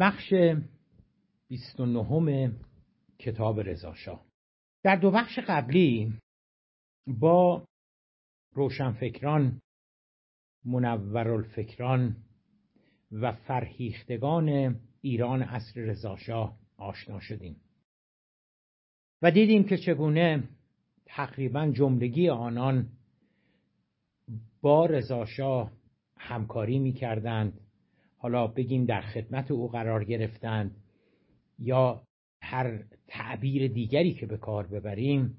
بخش 29 کتاب رضاشاه در دو بخش قبلی با روشنفکران منورالفکران و فرهیختگان ایران عصر رضاشاه آشنا شدیم و دیدیم که چگونه تقریبا جملگی آنان با رضاشاه همکاری می‌کردند حالا بگیم در خدمت او قرار گرفتند یا هر تعبیر دیگری که به کار ببریم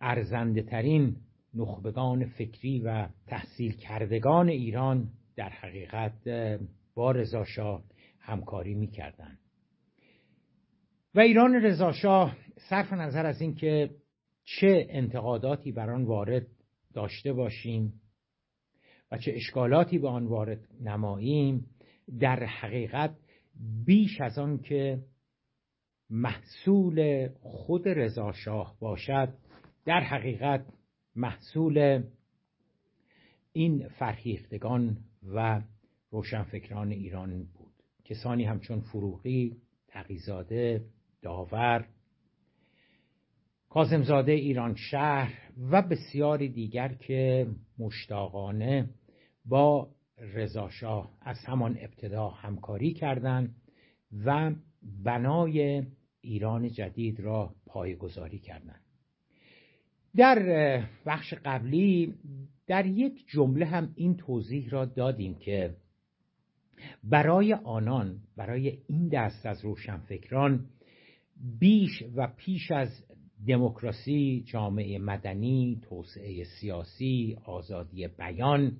ارزنده ترین نخبگان فکری و تحصیل کردگان ایران در حقیقت با رضاشاه همکاری می‌کردند. و ایران رضاشاه صرف نظر از اینکه چه انتقاداتی بر آن وارد داشته باشیم و چه اشکالاتی به آن وارد نماییم در حقیقت بیش از آن که محصول خود رضاشاه باشد در حقیقت محصول این فرهیختگان و روشنفکران ایران بود. کسانی همچون فروغی تقیزاده داور کازمزاده ایران شهر و بسیاری دیگر که مشتاقانه با رضاشاه از همان ابتدا همکاری کردند و بنای ایران جدید را پایگذاری کردند. در بخش قبلی در یک جمله هم این توضیح را دادیم که برای آنان برای این دست از روشنفکران بیش و پیش از دموکراسی جامعه مدنی توسعه سیاسی آزادی بیان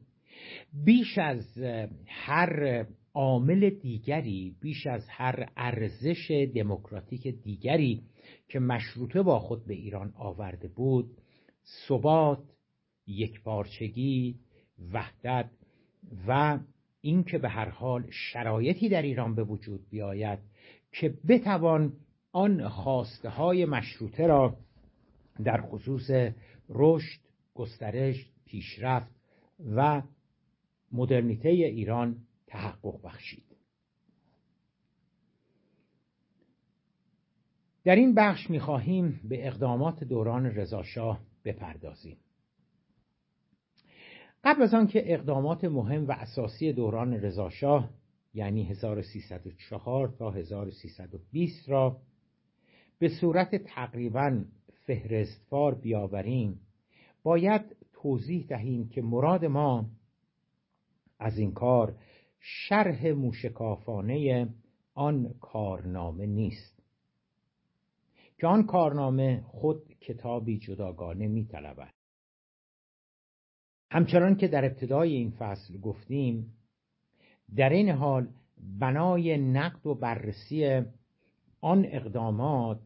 بیش از هر عامل دیگری بیش از هر ارزش دموکراتیک دیگری که مشروطه با خود به ایران آورده بود ثبات یکپارچگی وحدت و اینکه به هر حال شرایطی در ایران به وجود بیاید که بتوان آن خواسته های مشروطه را در خصوص رشد گسترش پیشرفت و مدرنیته ایران تحقق بخشید. در این بخش می‌خواهیم به اقدامات دوران رضاشاه بپردازیم. قبل از آنکه اقدامات مهم و اساسی دوران رضاشاه یعنی 1304 تا 1320 را به صورت تقریبا فهرستوار بیاوریم باید توضیح دهیم که مراد ما از این کار شرح موشکافانه آن کارنامه نیست. که آن کارنامه خود کتابی جداگانه میطلبد. همچنان که در ابتدای این فصل گفتیم در این حال بنای نقد و بررسی آن اقدامات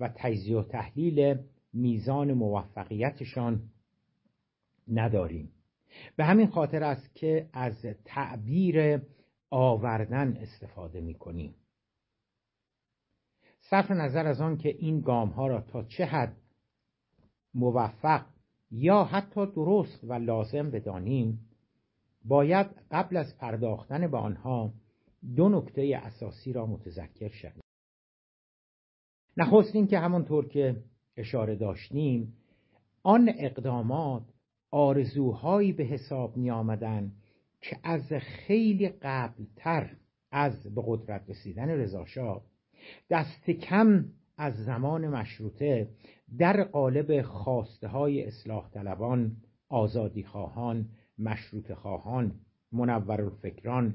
و تجزیه و تحلیل میزان موفقیتشان نداریم. به همین خاطر است که از تعبیر آوردن استفاده می کنیم صرف نظر از آن که این گام ها را تا چه حد موفق یا حتی درست و لازم بدانیم باید قبل از پرداختن به آنها دو نکته اساسی را متذکر شویم. نخست که همانطور که اشاره داشتیم آن اقدامات آرزوهایی به حساب می آمدن که از خیلی قبلتر از به قدرت رسیدن رضاشاه دست کم از زمان مشروطه در قالب خواسته های اصلاح طلبان آزادی خواهان مشروط خواهان منور الفکران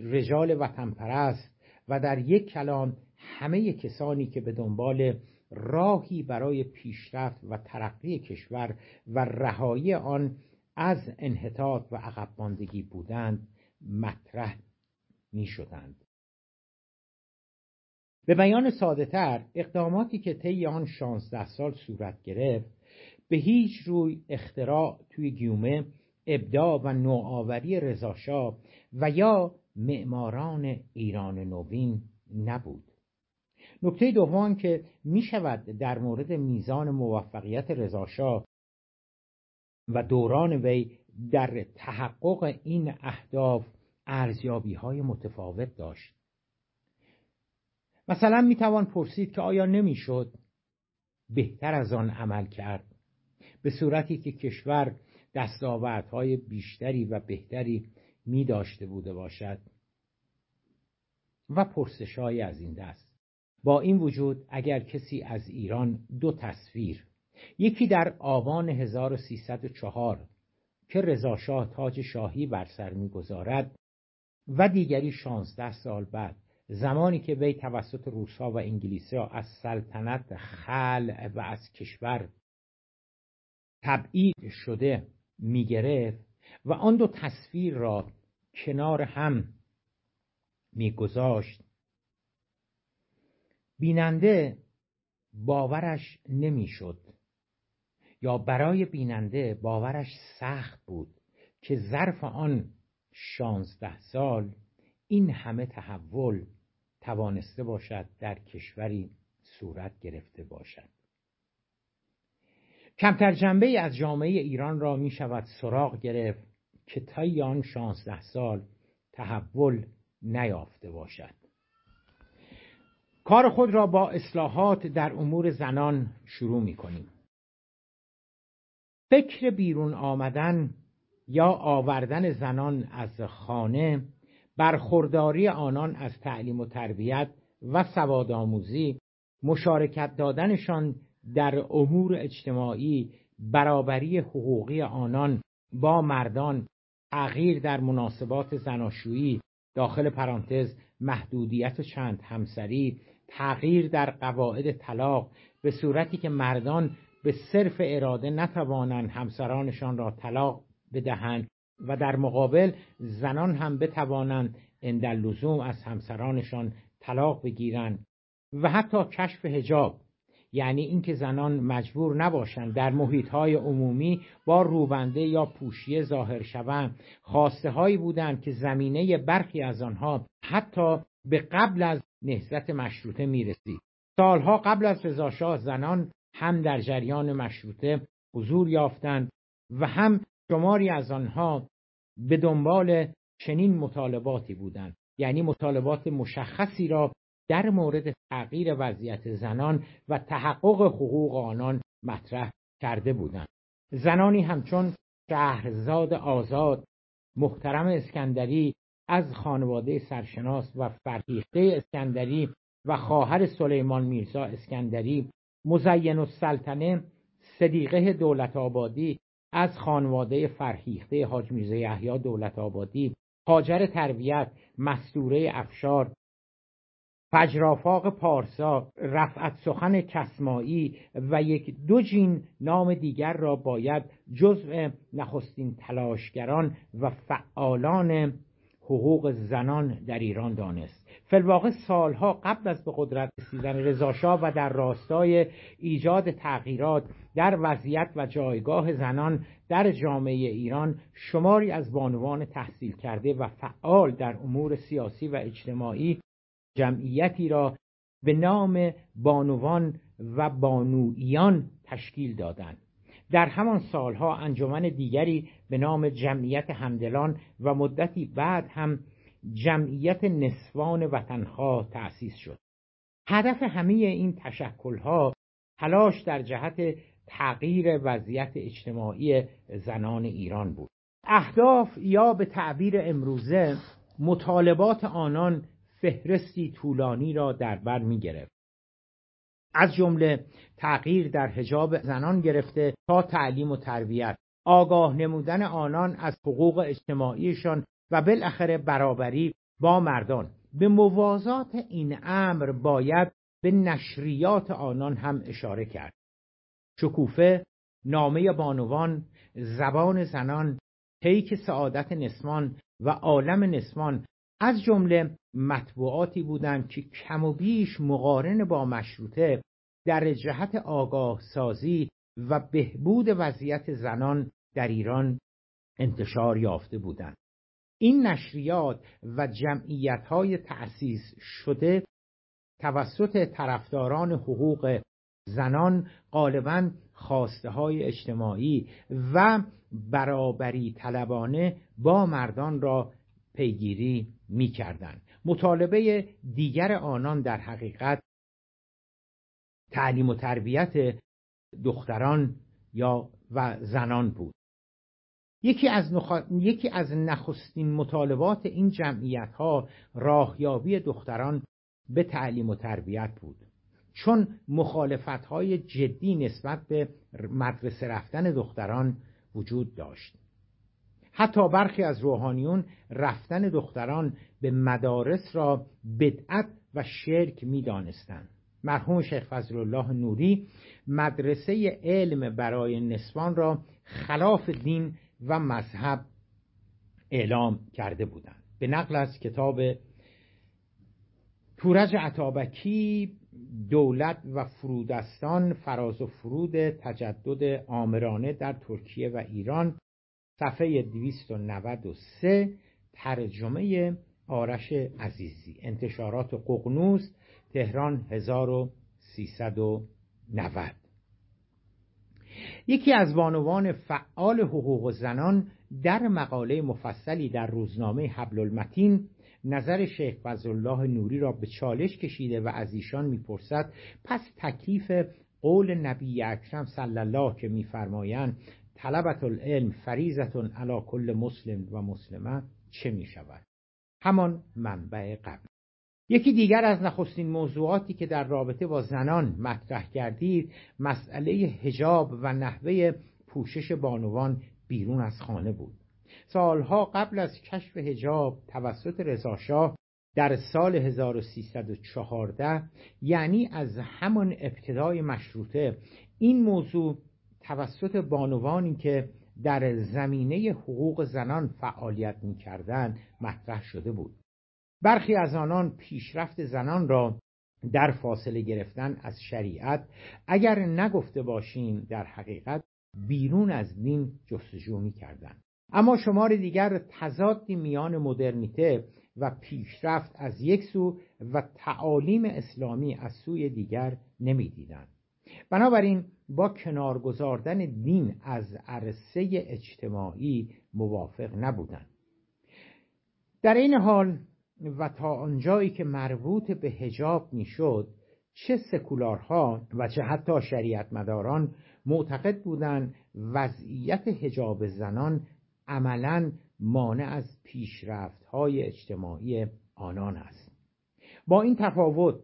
رجال وطن پرست و در یک کلام همه کسانی که به دنبال راهی برای پیشرفت و ترقی کشور و رهایی آن از انحطاط و عقب ماندگی بودند مطرح می شدند. به بیان ساده تر اقداماتی که طی آن 16 سال صورت گرفت به هیچ روی اختراع توی گیومه ابداع و نوآوری رضاشاه و یا معماران ایران نوین نبود نکته دوم که می شود در مورد میزان موفقیت رضاشاه و دوران وی در تحقق این اهداف ارزیابی های متفاوت داشت. مثلا می‌توان پرسید که آیا نمی‌شد بهتر از آن عمل کرد به صورتی که کشور دستاوردهای بیشتری و بهتری می داشته بوده باشد و پرسش از این دست. با این وجود اگر کسی از ایران دو تصویر یکی در آبان 1304 که رضاشاه تاج شاهی بر سر می‌گذارد و دیگری 16 سال بعد زمانی که وی توسط روسها و انگلیسها از سلطنت خل و از کشور تبعید شده می‌گرفت و آن دو تصویر را کنار هم میگذاشت بیننده باورش نمی‌شد. یا برای بیننده باورش سخت بود که ظرف آن شانزده سال این همه تحول توانسته باشد در کشوری صورت گرفته باشد. کمتر جنبه از جامعه ایران را می شود سراغ گرفت که تا آن شانزده سال تحول نیافته باشد. کار خود را با اصلاحات در امور زنان شروع می کنیم فکر بیرون آمدن یا آوردن زنان از خانه برخورداری آنان از تعلیم و تربیت و سوادآموزی مشارکت دادنشان در امور اجتماعی برابری حقوقی آنان با مردان تغییر در مناسبات زناشویی داخل پرانتز محدودیت چند همسری تغییر در قواعد طلاق به صورتی که مردان به صرف اراده نتوانند همسرانشان را طلاق بدهند و در مقابل زنان هم بتوانند اندل لزوم از همسرانشان طلاق بگیرند و حتی کشف هجاب یعنی اینکه زنان مجبور نباشند در محیطهای عمومی با روبنده یا پوشیه ظاهر شوند. خواسته هایی بودند که زمینه برخی از آنها حتی به قبل از نهضت مشروطه می‌رسید. سالها قبل از رضاشاه زنان هم در جریان مشروطه حضور یافتند و هم شماری از آنها به دنبال چنین مطالباتی بودند. یعنی مطالبات مشخصی را در مورد تغییر وضعیت زنان و تحقق حقوق آنان مطرح کرده بودند. زنانی همچون شهرزاد آزاد محترم اسکندری از خانواده سرشناس و فرهیخته اسکندری و خواهر سلیمان میرزا اسکندری مزین السلطنه صدیقه دولت آبادی از خانواده فرهیخته حاج میرزا یحیی دولت آبادی حاجر تربیت مستوره افشار فجرافاق پارسا رفعت سخن کسمایی و یک دو جین نام دیگر را باید جزء نخستین تلاشگران و فعالان حقوق زنان در ایران دانست. فلواقع سالها قبل از به قدرت رسیدن رضاشاه و در راستای ایجاد تغییرات در وضعیت و جایگاه زنان در جامعه ایران شماری از بانوان تحصیل کرده و فعال در امور سیاسی و اجتماعی جمعیتی را به نام بانوان و بانویان تشکیل دادند. در همان سالها انجمن دیگری به نام جمعیت همدلان و مدتی بعد هم جمعیت نسوان وطنخواه تأسیس شد. هدف همه این تشکلها تلاش در جهت تغییر وضعیت اجتماعی زنان ایران بود. اهداف یا به تعبیر امروزه مطالبات آنان فهرستی طولانی را در بر می گرفت از جمله تغییر در حجاب زنان گرفته تا تعلیم و تربیت. آگاه نمودن آنان از حقوق اجتماعیشان و بالاخره برابری با مردان. به موازات این امر باید به نشریات آنان هم اشاره کرد. شکوفه نامه بانوان زبان زنان پیک سعادت نسمان و عالم نسمان از جمله مطبوعاتی بودند که کم و بیش مقارن با مشروطه در جهت آگاه سازی و بهبود وضعیت زنان در ایران انتشار یافته بودند. این نشریات و جمعیت های تأسیس شده توسط طرفداران حقوق زنان غالبا خواسته های اجتماعی و برابری طلبانه با مردان را پیگیری می‌کردند. مطالبه دیگر آنان در حقیقت تعلیم و تربیت دختران یا و زنان بود. یکی از, یکی از نخستین مطالبات این جمعیت ها راهیابی دختران به تعلیم و تربیت بود. چون مخالفت های جدی نسبت به مدرسه رفتن دختران وجود داشت. حتی برخی از روحانیون رفتن دختران به مدارس را بدعت و شرک می دانستند. مرحوم شیخ فضل الله نوری مدرسه علم برای نسوان را خلاف دین و مذهب اعلام کرده بودند به نقل از کتاب تورج عطابکی دولت و فرودستان فراز و فرود تجدد آمرانه در ترکیه و ایران صفحه 293 ترجمه آرش عزیزی. انتشارات ققنوس تهران 1390 یکی از بانوان فعال حقوق زنان در مقاله مفصلی در روزنامه حبل المتین نظر شیخ فضلالله نوری را به چالش کشیده و از ایشان می‌پرسد پس تکلیف قول نبی اکرم صلی الله که میفرمایند طلبت العلم فریزتون علی کل مسلم و مسلمه چه می شود؟ همان منبع قبل. یکی دیگر از نخستین موضوعاتی که در رابطه با زنان مطرح کردید مسئله هجاب و نحوه پوشش بانوان بیرون از خانه بود. سالها قبل از کشف هجاب توسط رضاشاه در سال 1314 یعنی از همان ابتدای مشروطه این موضوع توسط بانوانی که در زمینه حقوق زنان فعالیت می‌کردند مطرح شده بود برخی از آنان پیشرفت زنان را در فاصله گرفتن از شریعت اگر نگفته باشیم در حقیقت بیرون از دین جستجو می کردن. اما شمار دیگر تضادی میان مدرنیته و پیشرفت از یک سو و تعالیم اسلامی از سوی دیگر نمی‌دیدند. بنابراین با کنار گذاردن دین از عرصه اجتماعی موافق نبودند. در این حال و تا آنجایی که مربوط به هجاب می‌شد چه سکولارها و چه حتی شریعت مداران معتقد بودند وضعیت هجاب زنان عملا مانع از پیشرفت های اجتماعی آنان است با این تفاوت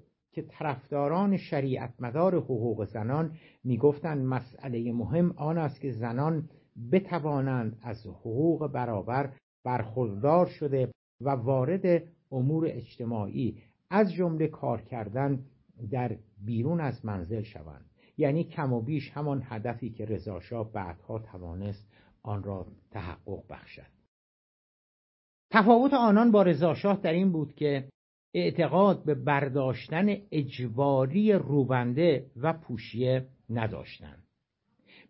که طرفداران شریعت مدار حقوق زنان می‌گفتند مسئله مهم آن است که زنان بتوانند از حقوق برابر برخوردار شده و وارد امور اجتماعی از جمله کار کردن در بیرون از منزل شوند. یعنی کم و بیش همان هدفی که رضاشاه بعدها توانست آن را تحقق بخشد. تفاوت آنان با رضاشاه در این بود که اعتقاد به برداشتن اجباری روبنده و پوشیه نداشتند.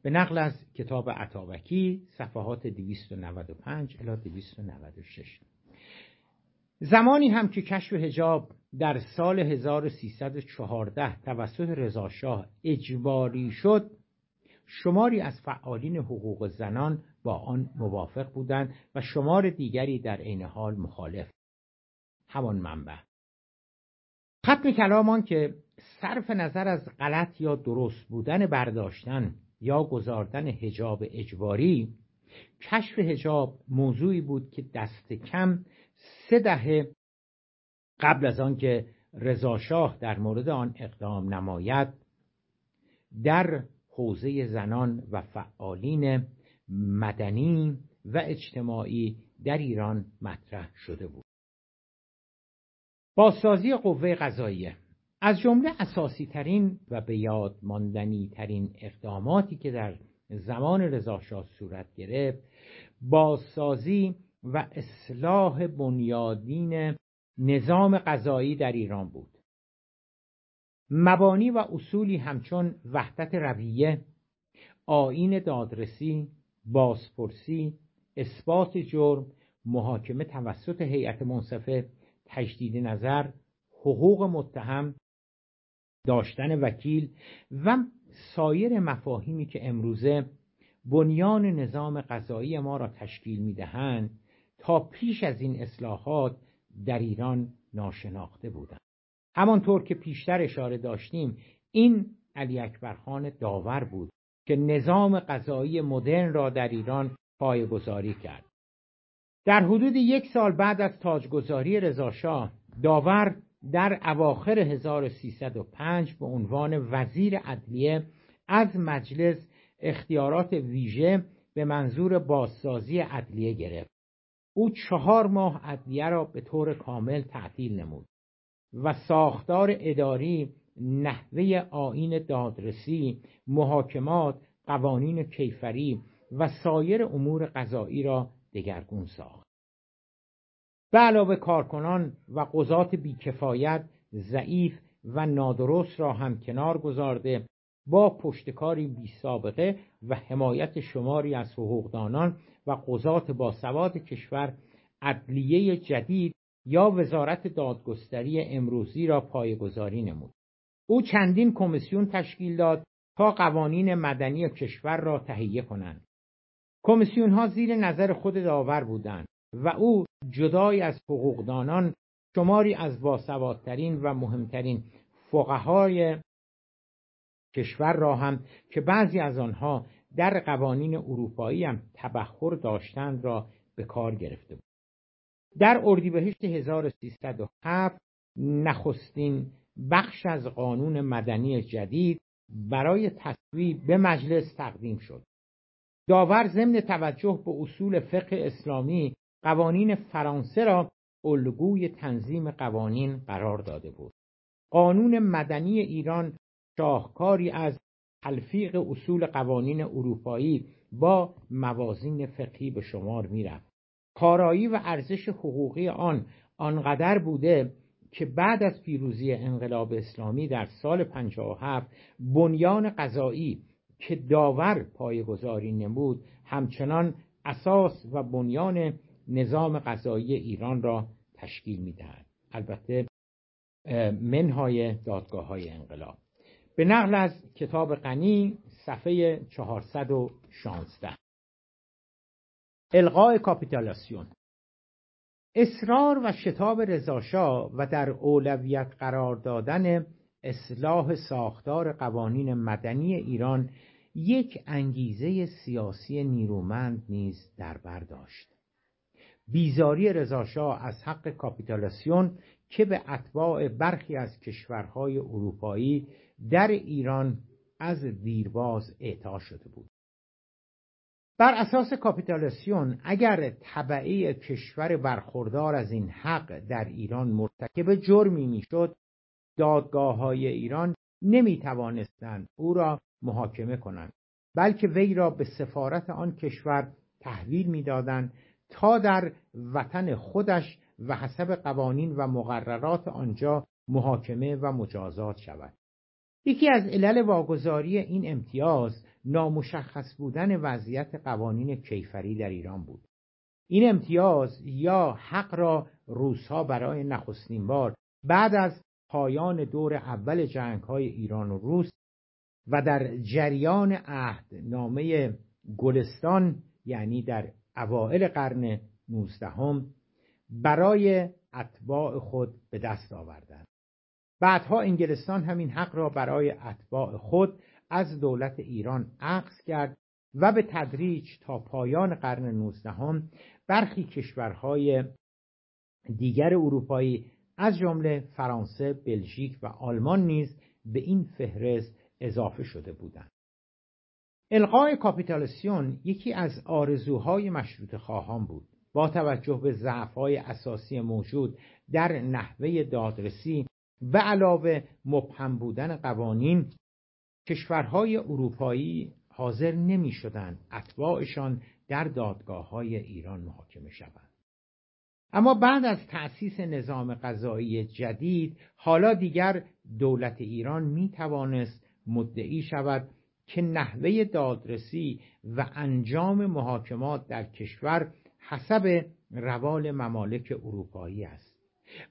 به نقل از کتاب عطابکی صفحات 295 الی 296 زمانی هم که کشف هجاب در سال 1314 توسط رضاشاه اجباری شد شماری از فعالین حقوق زنان با آن موافق بودند و شمار دیگری در عین حال مخالف. همان منبع. ختم کلامان که صرف نظر از غلط یا درست بودن برداشتن یا گذاردن هجاب اجباری کشف هجاب موضوعی بود که دست کم سه دهه قبل از آنکه رضاشاه در مورد آن اقدام نماید در حوزه زنان و فعالین مدنی و اجتماعی در ایران مطرح شده بود. بازسازی قوه قضاییه. از جمله اساسی ترین و به یاد ماندنی ترین اقداماتی که در زمان رضاشاه صورت گرفت بازسازی و اصلاح بنیادین نظام قضایی در ایران بود. مبانی و اصولی همچون وحدت رویه آین دادرسی بازپرسی اثبات جرم محاکمه توسط هیئت منصفه تجدید نظر حقوق متهم داشتن وکیل و سایر مفاهیمی که امروزه بنیان نظام قضایی ما را تشکیل می‌دهند تا پیش از این اصلاحات در ایران ناشناخته بودند. همانطور که پیشتر اشاره داشتیم این علی اکبرخان داور بود که نظام قضایی مدرن را در ایران پایگذاری کرد. در حدود یک سال بعد از تاجگذاری رضاشاه داور در اواخر 1305 به عنوان وزیر عدلیه از مجلس اختیارات ویژه به منظور بازسازی عدلیه گرفت. او چهار ماه عدلیه را به طور کامل تعطیل نمود و ساختار اداری نحوه آین دادرسی محاکمات قوانین کیفری و سایر امور قضایی را دگرگون ساخت. به علاوه کارکنان و قضات بیکفایت ضعیف و نادرست را هم کنار گذارده با پشتکاری بی سابقه و حمایت شماری از حقوقدانان و قضات باسواد کشور عدلیه جدید یا وزارت دادگستری امروزی را پایگذاری نمود. او چندین کمیسیون تشکیل داد تا قوانین مدنی کشور را تهیه کنند. کمیسیون ها زیر نظر خود داور بودند و او جدای از حقوقدانان شماری از باسوادترین و مهمترین فقهای کشور را هم که بعضی از آنها در قوانین اروپایی هم تبخور داشتند را به کار گرفته بود. در اردیبهشت 1307 نخستین بخش از قانون مدنی جدید برای تصویب به مجلس تقدیم شد. داور ضمن توجه به اصول فقه اسلامی قوانین فرانسه را الگوی تنظیم قوانین قرار داده بود. قانون مدنی ایران شاهکاری از تلفیق اصول قوانین اروپایی با موازین فقهی به شمار می‌رفت. کارایی و ارزش حقوقی آن آنقدر بوده که بعد از پیروزی انقلاب اسلامی در سال 57 بنیان قضایی که داور پایگذاری نمود همچنان اساس و بنیان نظام قضایی ایران را تشکیل می‌دهد. البته منهای دادگاه های انقلاب. به نقل از کتاب غنی صفحه 416 القاء کاپیتالاسیون اصرار و شتاب رضاشاه و در اولویت قرار دادن اصلاح ساختار قوانین مدنی ایران یک انگیزه سیاسی نیرومند نیز در بر داشت. بیزاری رضاشاه از حق کاپیتالاسیون که به اتباع برخی از کشورهای اروپایی در ایران از دیرباز اعطا شده بود. بر اساس کاپیتالاسیون اگر طبعه کشور برخوردار از این حق در ایران مرتکب جرمی می‌شد دادگاه های ایران نمی توانستند او را محاکمه کنند. بلکه وی را به سفارت آن کشور تحویل می‌دادند تا در وطن خودش و حسب قوانین و مقررات آنجا محاکمه و مجازات شود. یکی از علل واگذاری این امتیاز نامشخص بودن وضعیت قوانین کیفری در ایران بود. این امتیاز یا حق را روسها برای نخستین بار بعد از پایان دور اول جنگ های ایران و روس و در جریان عهد نامه گلستان یعنی در اوائل قرن نوزدهم برای اتباع خود به دست آوردند. بعدها انگلستان همین حق را برای اتباع خود از دولت ایران عقص کرد و به تدریج تا پایان قرن نوزدهم برخی کشورهای دیگر اروپایی از جمله فرانسه، بلژیک و آلمان نیز به این فهرست اضافه شده بودند. القای کاپیتالسیون یکی از آرزوهای مشروط خواهان بود. با توجه به ضعف‌های اساسی موجود در نحوه دادرسی و علاوه مبهم بودن قوانین کشورهای اروپایی حاضر نمی شدن اتباعشان در دادگاه های ایران محاکمه شوند. اما بعد از تأسیس نظام قضایی جدید حالا دیگر دولت ایران می توانست مدعی شود که نحوه دادرسی و انجام محاکمات در کشور حسب روال ممالک اروپایی است.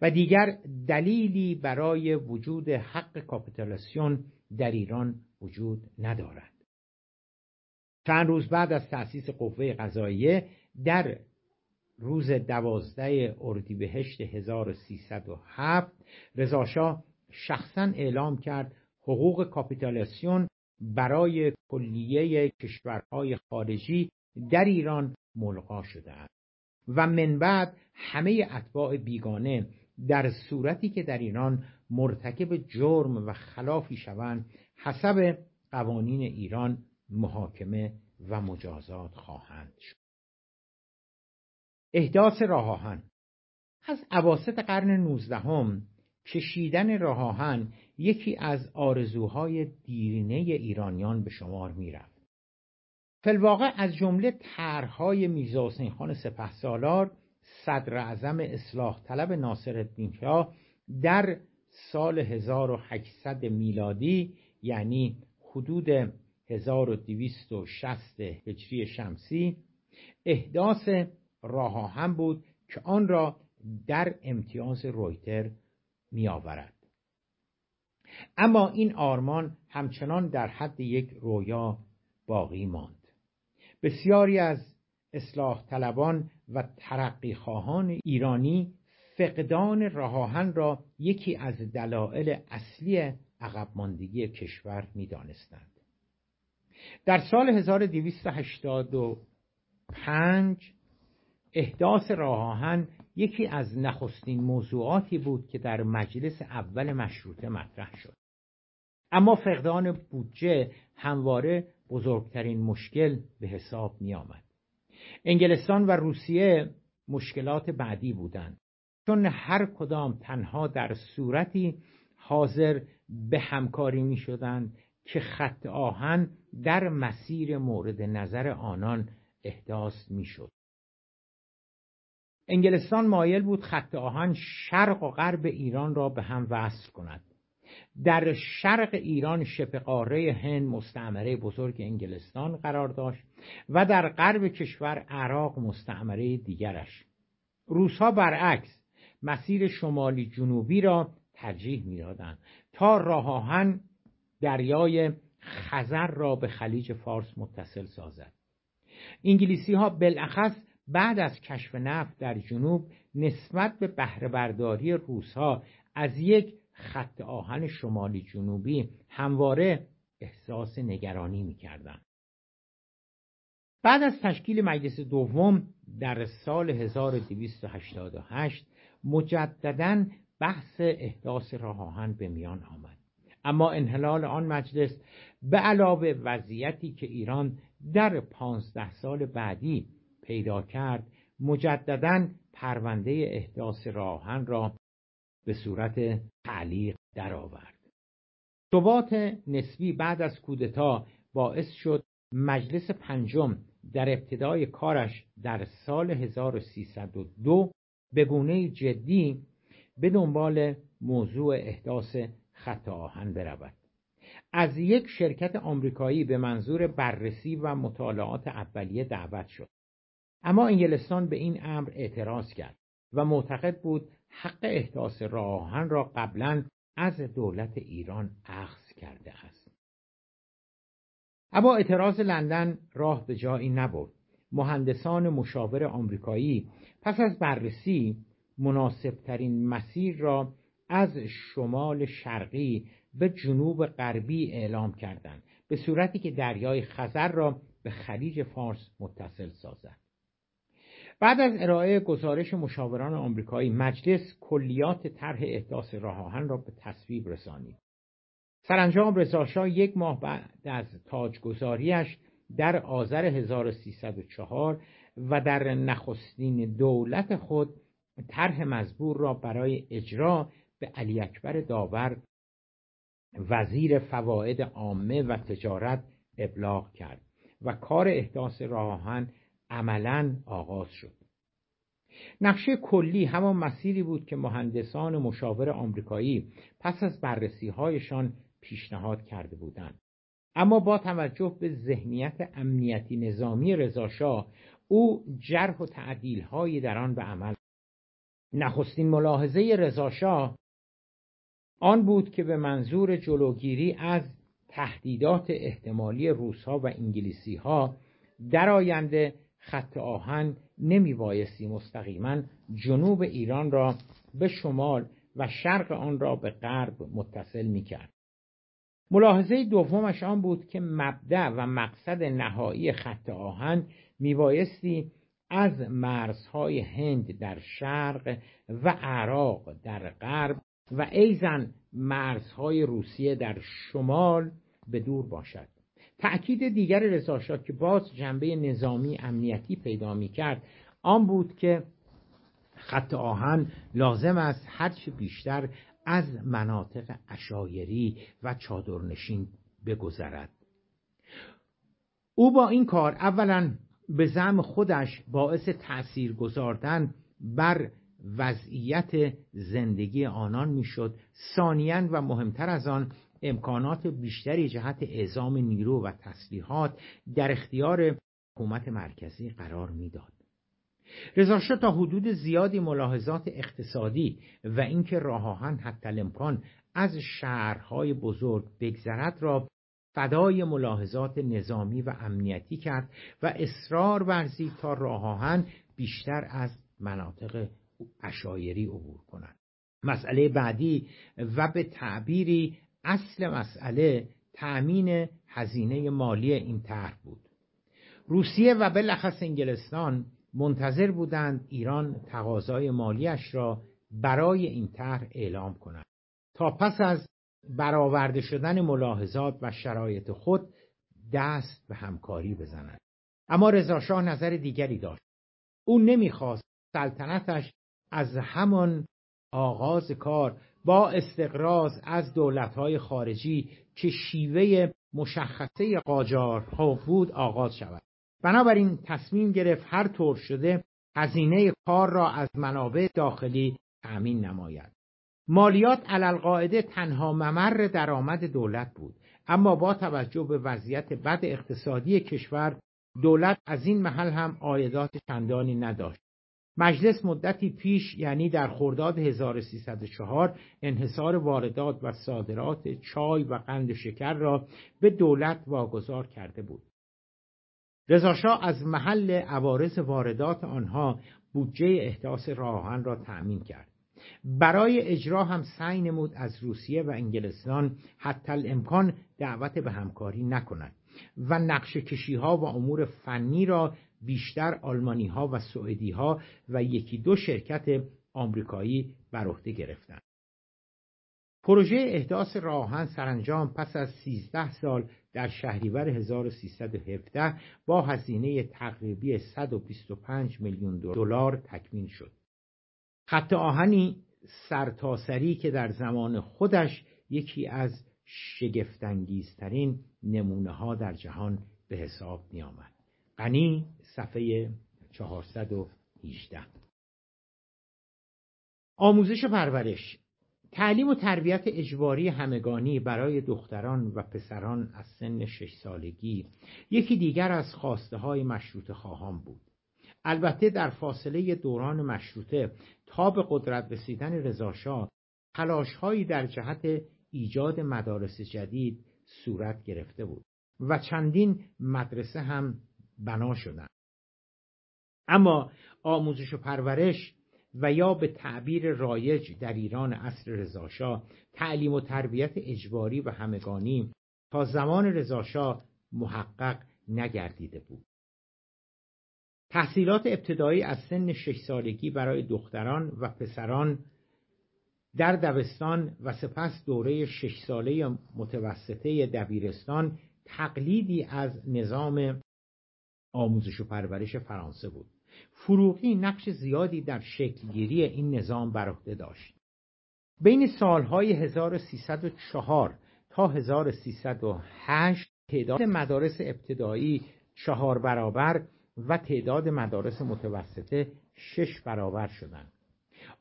و دیگر دلیلی برای وجود حق کاپیتالاسیون در ایران وجود ندارد. چند روز بعد از تأسیس قوه قضاییه در روز دوازده اردیبهشت 1307 رضاشاه شخصا اعلام کرد حقوق کاپیتالاسیون برای کلیه کشورهای خارجی در ایران ملغا شده است و من بعد همه اتباع بیگانه در صورتی که در ایران مرتکب جرم و خلافی شوند حسب قوانین ایران محاکمه و مجازات خواهند شد. احداث راه از عواست قرن نوزدهم کشیدن راه یکی از آرزوهای دیرینه ایرانیان به شمار می‌رفت فلواقع از جمله طرحهای میرزا حسین خان سپه سالار صدر اعظم اصلاح طلب ناصر شاه در سال 1800 میلادی یعنی حدود 1260 هجری شمسی احداث راه هم بود که آن را در امتیاز رویتر می آورد. اما این آرمان همچنان در حد یک رویا باقی ماند بسیاری از اصلاح طلبان و ترقی خواهان ایرانی فقدان رهاهن را یکی از دلایل اصلی عقب ماندگی کشور می دانستند. در سال 1285 احداث راه یکی از نخستین موضوعاتی بود که در مجلس اول مشروطه مطرح شد. اما فقدان بودجه همواره بزرگترین مشکل به حساب می آمد انگلستان و روسیه مشکلات بعدی بودند. چون هر کدام تنها در صورتی حاضر به همکاری می شدند که خط آهن در مسیر مورد نظر آنان احداث می شد. انگلستان مایل بود خط آهن شرق و غرب ایران را به هم وصل کند. در شرق ایران شبه قاره هند مستعمره بزرگ انگلستان قرار داشت و در غرب کشور عراق مستعمره دیگرش. روسها برعکس مسیر شمالی جنوبی را ترجیح می‌دادند تا راه آهن دریای خزر را به خلیج فارس متصل سازد. انگلیسی ها بالاخص بعد از کشف نفت در جنوب نسبت به بهره برداری روسها از یک خط آهن شمالی جنوبی همواره احساس نگرانی می‌کردند. بعد از تشکیل مجلس دوم در سال 1288 مجددا بحث احداث راه آهن به میان آمد اما انحلال آن مجلس به علاوه وضعیتی که ایران در پانزده سال بعدی پیدا کرد مجددا پرونده احداث راهن را به صورت تعلیق درآورد. ثبات نسبی بعد از کودتا باعث شد مجلس پنجم در ابتدای کارش در سال 1302 به گونه جدی به دنبال موضوع احداث خط آهن برود. از یک شرکت آمریکایی به منظور بررسی و مطالعات اولیه دعوت شد. اما انگلستان به این امر اعتراض کرد و معتقد بود حق احداث راهن را قبلا از دولت ایران اخذ کرده است. اما اعتراض لندن راه به جایی نبرد. مهندسان مشاور آمریکایی پس از بررسی مناسبترین مسیر را از شمال شرقی به جنوب غربی اعلام کردند به صورتی که دریای خزر را به خلیج فارس متصل سازد. بعد از ارائه گزارش مشاوران آمریکایی مجلس کلیات طرح احداث راه آهن را به تصویب رسانید. سرانجام رضاشاه یک ماه بعد از تاجگذاریش در آذر 1304 و در نخستین دولت خود طرح مزبور را برای اجرا به علی اکبر داور وزیر فواید عامه و تجارت ابلاغ کرد و کار احداث راهن عملا آغاز شد. نقشه کلی همان مسیری بود که مهندسان مشاور آمریکایی پس از بررسی هایشان پیشنهاد کرده بودند. اما با توجه به ذهنیت امنیتی نظامی رضاشاه او جرح و تعدیل در آن به عمل نخستین ملاحظه رضاشاه آن بود که به منظور جلوگیری از تهدیدات احتمالی روسها و انگلیسی ها در آینده خط آهن نمی بایستی مستقیما جنوب ایران را به شمال و شرق آن را به غرب متصل می کرد. ملاحظه دومش آن بود که مبدع و مقصد نهایی خط آهن میبایستی از مرزهای هند در شرق و عراق در غرب و ایزن مرزهای روسیه در شمال به دور باشد تأکید دیگر رضاشاه که باز جنبه نظامی امنیتی پیدا می کرد آن بود که خط آهن لازم است هرچه بیشتر از مناطق اشایری و چادرنشین بگذرد. او با این کار اولا به زم خودش باعث تأثیر گذاردن بر وضعیت زندگی آنان می‌شد. ثانیا و مهمتر از آن امکانات بیشتری جهت اعزام نیرو و تسلیحات در اختیار حکومت مرکزی قرار می‌داد. رضاشاه تا حدود زیادی ملاحظات اقتصادی و اینکه راه آهن حتی الامکان از شهرهای بزرگ بگذرد را فدای ملاحظات نظامی و امنیتی کرد و اصرار ورزید تا راه آهن بیشتر از مناطق اشایری عبور کند. مسئله بعدی و به تعبیری اصل مسئله تأمین هزینه مالی این طرح بود. روسیه و بالاخص انگلستان منتظر بودند ایران تقاضای مالیش را برای این طرح اعلام کند تا پس از برآورده شدن ملاحظات و شرایط خود دست به همکاری بزنند. اما رضاشاه نظر دیگری داشت. او نمی‌خواست سلطنتش از همان آغاز کار با استقراض از دولتهای خارجی که شیوه مشخصه قاجارها بود آغاز شود. بنابراین تصمیم گرفت هر طور شده هزینه کار را از منابع داخلی تأمین نماید. مالیات علالقاعده تنها ممر درآمد دولت بود اما با توجه به وضعیت بد اقتصادی کشور دولت از این محل هم عایدات چندانی نداشت. مجلس مدتی پیش یعنی در خرداد 1304 انحصار واردات و صادرات چای و قند شکر را به دولت واگذار کرده بود. رضاشاه از محل عوارض واردات آنها بودجه احداث راهان را تأمین کرد. برای اجرا هم سعی نمود از روسیه و انگلستان حتی الامکان دعوت به همکاری نکند و نقش کشی ها و امور فنی را بیشتر آلمانی ها و سوئدی ها و یکی دو شرکت آمریکایی بر عهده گرفتند پروژه احداث راهن سرانجام پس از 13 سال در شهریور 1317 با هزینه تقریبی 125 میلیون دلار تکمیل شد. خط آهنی سرتاسری که در زمان خودش یکی از شگفتانگیزترین نمونه ها در جهان به حساب می آمد. غنی صفحه 418 آموزش پرورش تعلیم و تربیت اجباری همگانی برای دختران و پسران از سن شش سالگی یکی دیگر از خواسته های مشروط خواهان بود. البته در فاصله دوران مشروطه تا به قدرت رسیدن رضاشاه تلاشهایی در جهت ایجاد مدارس جدید صورت گرفته بود و چندین مدرسه هم بنا شدند. اما آموزش و پرورش و یا به تعبیر رایج در ایران عصر رضاشاه تعلیم و تربیت اجباری و همگانی تا زمان رضاشاه محقق نگردیده بود تحصیلات ابتدایی از سن شش سالگی برای دختران و پسران در دبستان و سپس دوره شش ساله متوسطه دبیرستان تقلیدی از نظام آموزش و پرورش فرانسه بود. فروغی نقش زیادی در شکلگیری این نظام بر داشت. بین سالهای 1304 تا 1308 تعداد مدارس ابتدایی چهار برابر و تعداد مدارس متوسطه شش برابر شدند.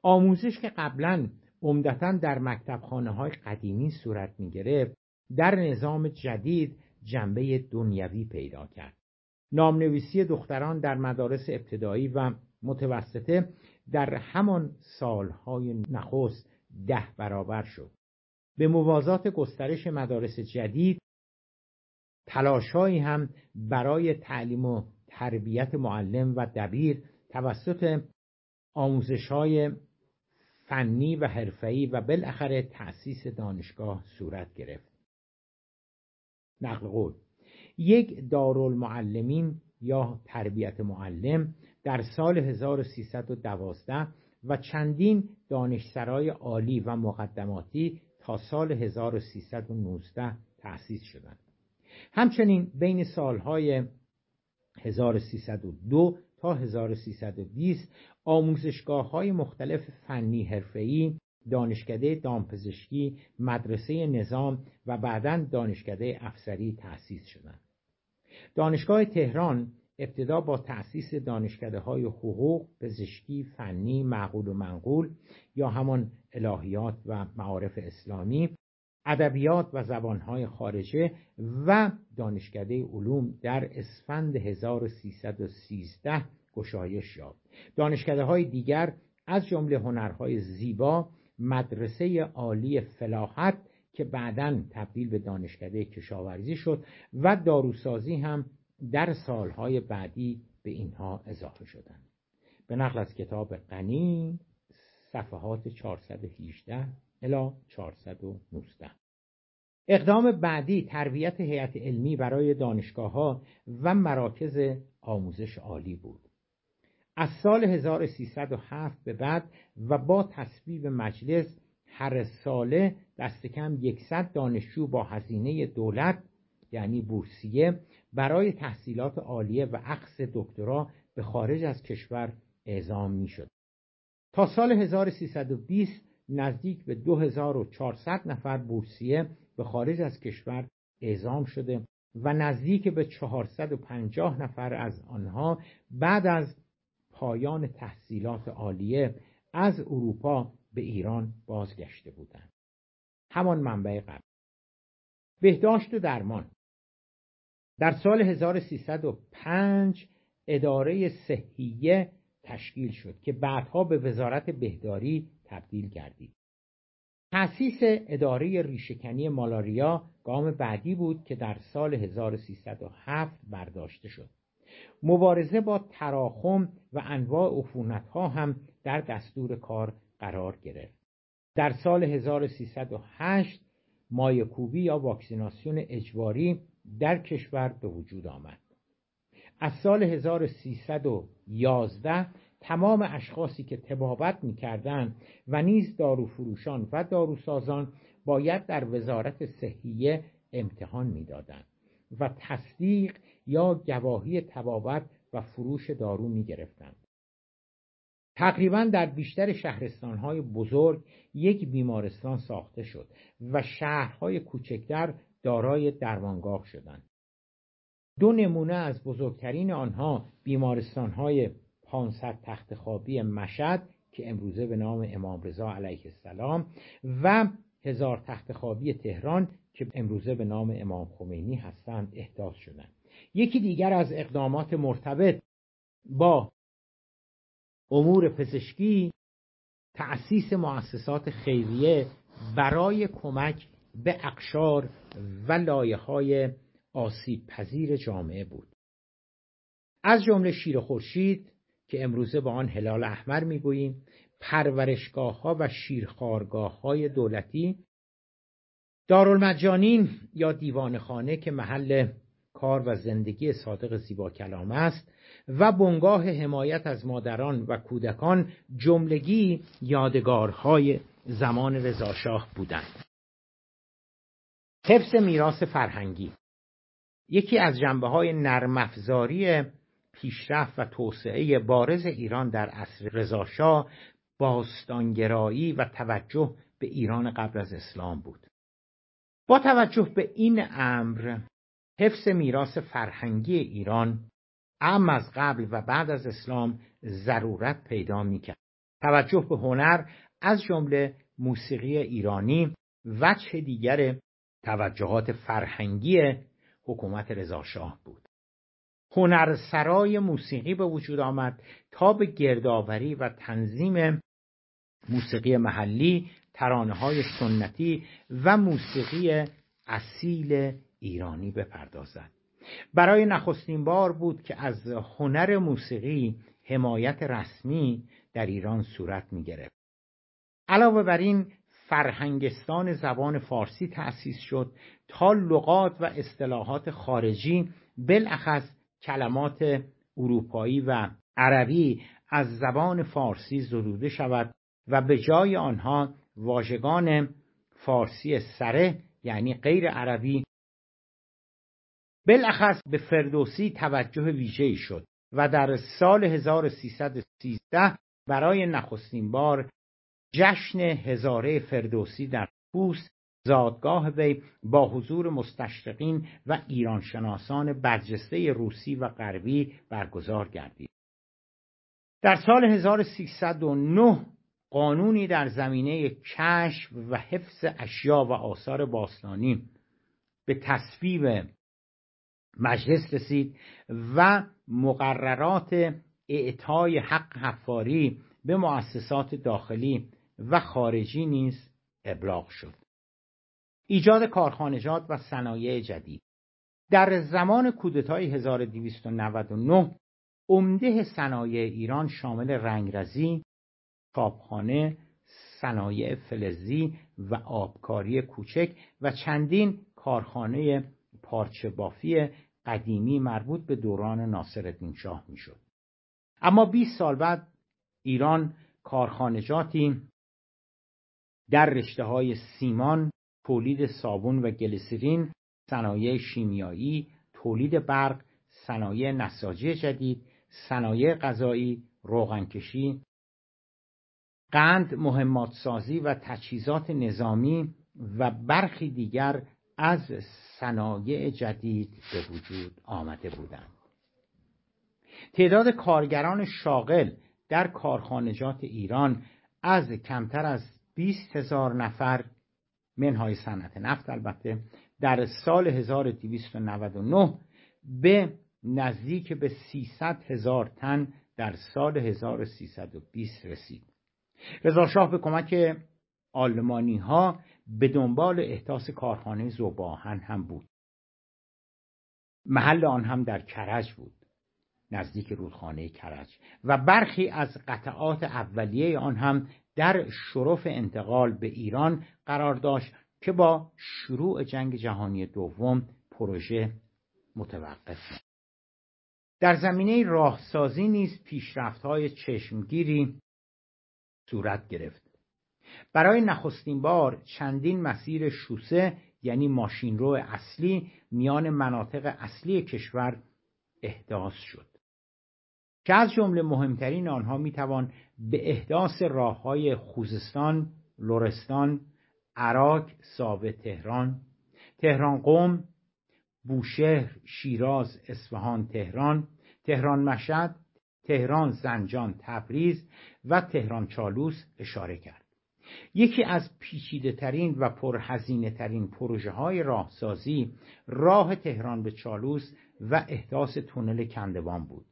آموزش که قبلا عمدتا در مکتبخانه های قدیمی صورت می گرفت در نظام جدید جنبه دنیوی پیدا کرد. نامنویسی دختران در مدارس ابتدایی و متوسطه در همان سالهای نخست ده برابر شد. به موازات گسترش مدارس جدید تلاشهایی هم برای تعلیم و تربیت معلم و دبیر توسط آموزش های فنی و حرفه‌ای و بالاخره تأسیس دانشگاه صورت گرفت. نقل قول یک دارالمعلمین یا تربیت معلم در سال 1312 و چندین دانشسرای عالی و مقدماتی تا سال 1319 تأسیس شدند. همچنین بین سالهای 1302 تا 1320 آموزشگاه های مختلف فنی حرفه‌ای دانشکده دامپزشکی مدرسه نظام و بعدا دانشکده افسری تأسیس شدند. دانشگاه تهران ابتدا با تأسیس دانشکده های حقوق، پزشکی، فنی، معقول و منقول یا همان الهیات و معارف اسلامی ادبیات و زبانهای خارجه و دانشکده علوم در اسفند 1313 گشایش یافت. دانشکده های دیگر از جمله هنرهای زیبا مدرسه عالی فلاحت که بعدا تبدیل به دانشکده کشاورزی شد و داروسازی هم در سالهای بعدی به اینها اضافه شدند. به نقل از کتاب غنی صفحات 418 الی 419 اقدام بعدی تربیت هیئت علمی برای دانشگاه ها و مراکز آموزش عالی بود. از سال 1307 به بعد و با تصویب مجلس هر ساله دست کم 100 دانشجو با هزینه دولت یعنی بورسیه برای تحصیلات عالیه و عقص دکترا به خارج از کشور اعزام می شد. تا سال 1320 نزدیک به 2400 نفر بورسیه به خارج از کشور اعزام شده و نزدیک به 450 نفر از آنها بعد از پایان تحصیلات عالیه از اروپا به ایران بازگشته بودند. همان منبع قبل بهداشت و درمان در سال 1305 اداره صحیه تشکیل شد که بعدها به وزارت بهداری تبدیل گردید. تأسیس اداره ریشکنی مالاریا گام بعدی بود که در سال 1307 برداشته شد. مبارزه با تراخم و انواع ها هم در دستور کار قرار گرفت. در سال 1308 مایکوبی یا واکسیناسیون اجباری در کشور به وجود آمد از سال 1311 تمام اشخاصی که تبابت می‌کردند و نیز داروفروشان و داروسازان باید در وزارت صحیه امتحان می‌دادند و تصدیق یا گواهی تبابت و فروش دارو می گرفتند. تقریبا در بیشتر شهرستانهای بزرگ یک بیمارستان ساخته شد و شهرهای کوچکتر دارای درمانگاه شدند. دو نمونه از بزرگترین آنها بیمارستانهای 500 تخت خوابی مشد که امروزه به نام امام رضا علیه السلام و هزار تخت خوابی تهران که امروزه به نام امام خمینی هستند احداث شدند یکی دیگر از اقدامات مرتبط با امور پزشکی تأسیس مؤسسات خیریه برای کمک به اقشار و لایه های آسیب پذیر جامعه بود. از جمله شیر خورشید که امروزه با آن هلال احمر می‌گوییم پرورشگاه ها و شیرخارگاه های دولتی دارالمجانین یا دیوانخانه که محل کار و زندگی صادق زیبا کلام است و بنگاه حمایت از مادران و کودکان جملگی یادگارهای زمان رضاشاه بودند. حفظ میراث فرهنگی. یکی از جنبه های نرمافزاری پیشرفت و توسعه بارز ایران در عصر رضاشاه باستانگرایی و توجه به ایران قبل از اسلام بود. با توجه به این امر حفظ میراث فرهنگی ایران ام از قبل و بعد از اسلام ضرورت پیدا می‌کرد. توجه به هنر از جمله موسیقی ایرانی وجه دیگر توجهات فرهنگی حکومت رضاشاه بود. هنرسرای موسیقی به وجود آمد تا به گردآوری و تنظیم موسیقی محلی ترانه های سنتی و موسیقی اصیل ایرانی بپردازد. برای نخستین بار بود که از هنر موسیقی حمایت رسمی در ایران صورت می گرفت. علاوه بر این فرهنگستان زبان فارسی تأسیس شد تا لغات و اصطلاحات خارجی بالاخص کلمات اروپایی و عربی از زبان فارسی زدوده شود و به جای آنها واژگان فارسی سره یعنی غیر عربی بالاخص به فردوسی توجه ویژه‌ای شد و در سال 1313 برای نخستین بار جشن هزاره فردوسی در پوست زادگاه وی با حضور مستشرقین و ایرانشناسان برجسته روسی و غربی برگزار گردید. در سال 1309 قانونی در زمینه کشف و حفظ اشیا و آثار باستانی به تصویب مجلس رسید و مقررات اعطای حق حفاری به مؤسسات داخلی و خارجی نیز ابلاغ شد. ایجاد کارخانجات و صنایع جدید. در زمان کودتای 1299 عمده صنایع ایران شامل رنگرزی، چاپخانه، صنایع فلزی و آبکاری کوچک و چندین کارخانه پارچه بافی قدیمی مربوط به دوران ناصرالدین شاه می‌شد. اما 20 سال بعد ایران کارخانجاتی در رشته های سیمان، تولید صابون و گلیسرین، صنایع شیمیایی، تولید برق، صنایع نساجی جدید، صنایع غذایی، روغنکشی، قند مهمات سازی و تجهیزات نظامی و برخی دیگر از صنایع جدید به وجود آمده بودند. تعداد کارگران شاغل در کارخانجات ایران از کمتر از 20 هزار نفر منهای صنعت نفت البته در سال 1299 به نزدیک به 300 هزار تن در سال 1320 رسید. رضاشاه به کمک آلمانی ها به دنبال احداث کارخانه زوباهن هم بود. محل آن هم در کرج بود نزدیک رودخانه کرج و برخی از قطعات اولیه آن هم در شرف انتقال به ایران قرار داشت که با شروع جنگ جهانی دوم پروژه متوقف در زمینه راهسازی نیز پیشرفت‌های چشمگیری صورت گرفت. برای نخستین بار چندین مسیر شوسه یعنی ماشینرو اصلی میان مناطق اصلی کشور احداث شد. که از جمله مهمترین آنها می‌توان به احداث راه های خوزستان، لرستان، عراق، ساوه تهران، تهران قوم، بوشهر، شیراز، اصفهان، تهران، تهران مشهد، تهران زنجان تبریز و تهران چالوس اشاره کرد. یکی از پیچیده ترین و پرهزینه ترین پروژه های راهسازی راه تهران به چالوس و احداث تونل کندوان بود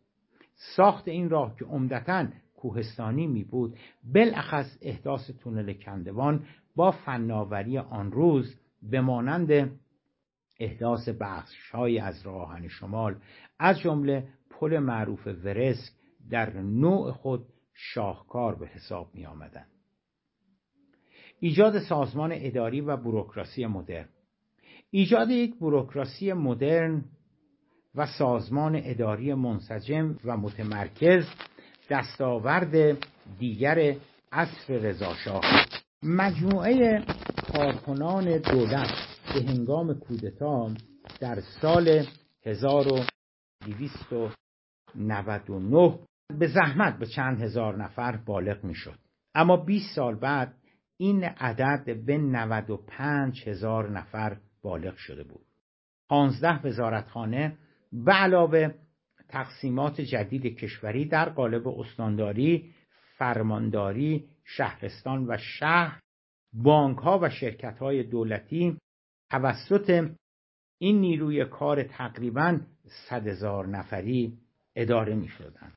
ساخت این راه که عمدتا کوهستانی می بود بالاخص احداث تونل کندوان با فناوری آن روز به مانند احداث بخش های از راهن شمال از جمله پل معروف ورسک در نوع خود شاهکار به حساب می آمدن. ایجاد سازمان اداری و بروکراسی مدرن. ایجاد یک بروکراسی مدرن و سازمان اداری منسجم و متمرکز دستاورد دیگر عصر رضاشاه. مجموعه کارکنان دولت به هنگام کودتا در سال 1299 به زحمت به چند هزار نفر بالغ می شد اما 20 سال بعد این عدد به 95 هزار نفر بالغ شده بود 15 وزارتخانه به علاوه تقسیمات جدید کشوری در قالب استانداری، فرمانداری، شهرستان و شهر، بانک ها و شرکت های دولتی توسط این نیروی کار تقریبا صد هزار نفری اداره می شدن.